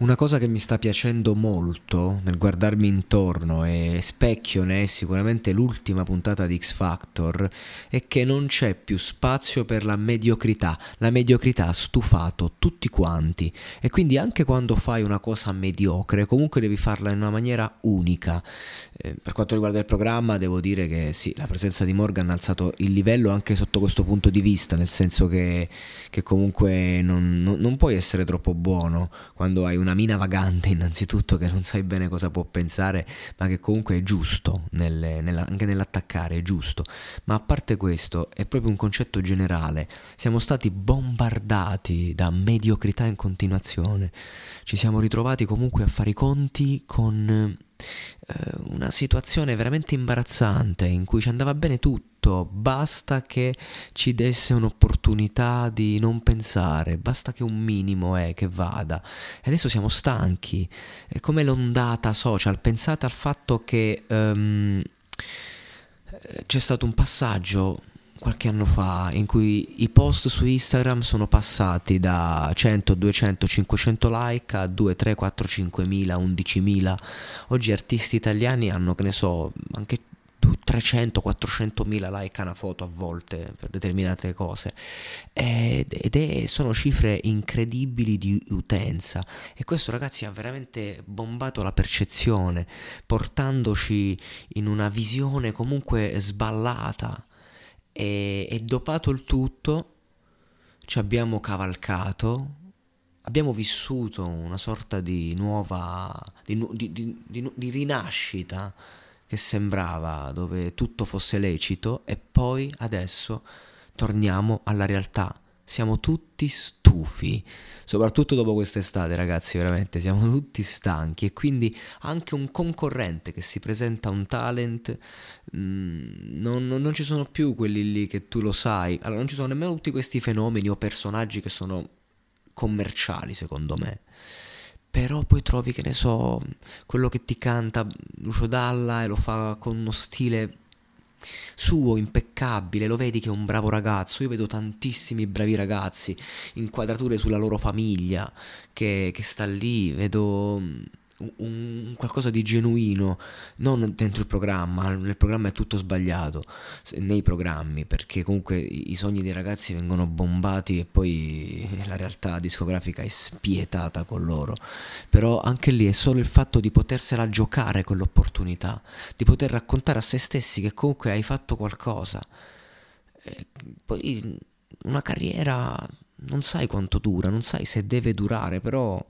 Una cosa che mi sta piacendo molto nel guardarmi intorno e specchio ne è sicuramente l'ultima puntata di X Factor è che non c'è più spazio per la mediocrità. La mediocrità ha stufato tutti quanti e quindi anche quando fai una cosa mediocre comunque devi farla in una maniera unica. Eh, per quanto riguarda il programma devo dire che sì, la presenza di Morgan ha alzato il livello anche sotto questo punto di vista, nel senso che, che comunque non, non, non puoi essere troppo buono quando hai una una mina vagante innanzitutto che non sai bene cosa può pensare, ma che comunque è giusto, nelle, nella, anche nell'attaccare è giusto. Ma a parte questo, è proprio un concetto generale. Siamo stati bombardati da mediocrità in continuazione. Ci siamo ritrovati comunque a fare i conti con una situazione veramente imbarazzante in cui ci andava bene tutto, basta che ci desse un'opportunità di non pensare, basta che un minimo è che vada. E adesso siamo stanchi, è come l'ondata social, pensate al fatto che um, c'è stato un passaggio qualche anno fa in cui i post su Instagram sono passati da 100, 200, 500 like a 2, 3, 4, 5 mila, 11 mila. Oggi artisti italiani hanno, che ne so, anche 300, 400 mila like a una foto a volte per determinate cose. Ed, è, sono cifre incredibili di utenza. E questo ragazzi ha veramente bombato la percezione portandoci in una visione comunque sballata e, e dopato il tutto ci abbiamo cavalcato, abbiamo vissuto una sorta di nuova, di, di, di, di rinascita che sembrava dove tutto fosse lecito e poi adesso torniamo alla realtà siamo tutti stufi, soprattutto dopo quest'estate ragazzi, veramente siamo tutti stanchi e quindi anche un concorrente che si presenta un talent, mh, mm, non, non, non, ci sono più quelli lì che tu lo sai, allora non ci sono nemmeno tutti questi fenomeni o personaggi che sono commerciali secondo me. Però poi trovi, che ne so, quello che ti canta Lucio Dalla e lo fa con uno stile suo, impeccabile, lo vedi che è un bravo ragazzo, io vedo tantissimi bravi ragazzi, inquadrature sulla loro famiglia che, che sta lì, vedo un, qualcosa di genuino, non dentro il programma, nel programma è tutto sbagliato, nei programmi, perché comunque i sogni dei ragazzi vengono bombati e poi la realtà discografica è spietata con loro, però anche lì è solo il fatto di potersela giocare quell'opportunità, di poter raccontare a se stessi che comunque hai fatto qualcosa. E poi una carriera non sai quanto dura, non sai se deve durare, però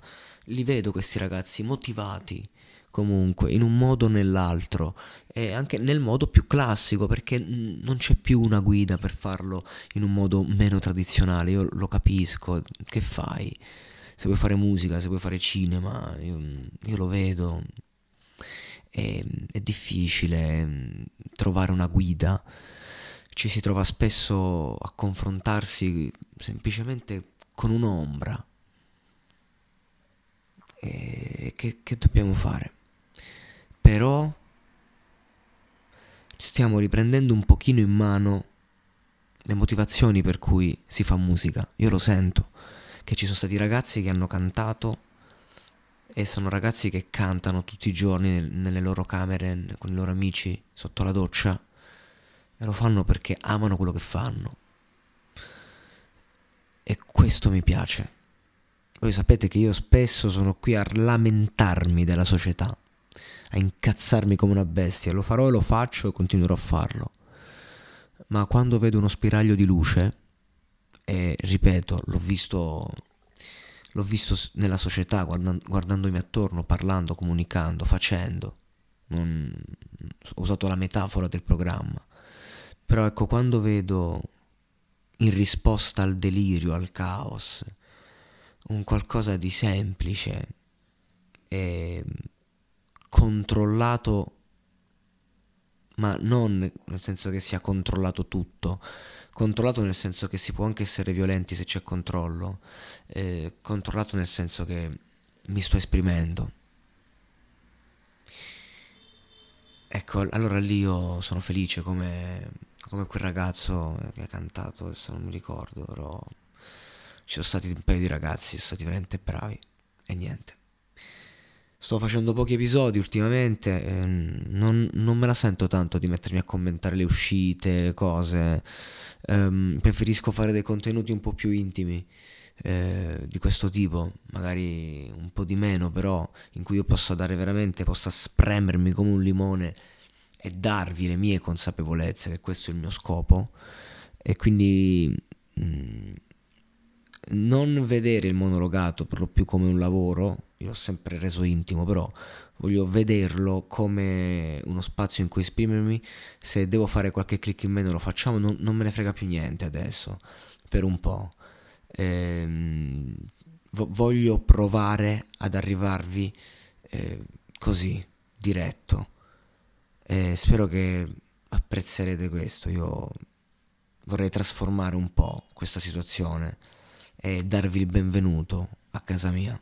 li vedo questi ragazzi motivati comunque in un modo o nell'altro e anche nel modo più classico perché non c'è più una guida per farlo in un modo meno tradizionale. Io lo capisco che fai? Se vuoi fare musica se vuoi fare cinema io, io lo vedo. È, è difficile mm, trovare una guida. Ci si trova spesso a confrontarsi semplicemente con un'ombra e che, che dobbiamo fare? Però stiamo riprendendo un pochino in mano le motivazioni per cui si fa musica. Io lo sento, che ci sono stati ragazzi che hanno cantato e sono ragazzi che cantano tutti i giorni nelle loro camere con i loro amici sotto la doccia e lo fanno perché amano quello che fanno. E questo mi piace. Voi sapete che io spesso sono qui a lamentarmi della società, a incazzarmi come una bestia, lo farò e lo faccio e continuerò a farlo. Ma quando vedo uno spiraglio di luce, e ripeto, l'ho visto, l'ho visto nella società, guardandomi attorno, parlando, comunicando, facendo, non, ho usato la metafora del programma, però ecco, quando vedo in risposta al delirio, al caos, un qualcosa di semplice e controllato ma non nel senso che sia controllato tutto, controllato nel senso che si può anche essere violenti se c'è controllo, eh, controllato nel senso che mi sto esprimendo. Ecco, allora lì io sono felice come, come quel ragazzo che ha cantato, adesso non mi ricordo, però ci sono stati un paio di ragazzi, sono stati veramente bravi e niente. Sto facendo pochi episodi ultimamente, eh, non, non, me la sento tanto di mettermi a commentare le uscite, le cose. Um, preferisco fare dei contenuti un po' più intimi eh, di questo tipo, magari un po' di meno, però in cui io possa dare veramente, possa spremermi come un limone e darvi le mie consapevolezze, che questo è il mio scopo. E quindi non vedere il monologato per lo più come un lavoro, io l'ho sempre reso intimo, però voglio vederlo come uno spazio in cui esprimermi, se devo fare qualche click in meno lo facciamo, non, non me ne frega più niente adesso, per un po'. Ehm, voglio provare ad arrivarvi eh, così, diretto. E spero che apprezzerete questo, io vorrei trasformare un po' questa situazione e darvi il benvenuto a casa mia.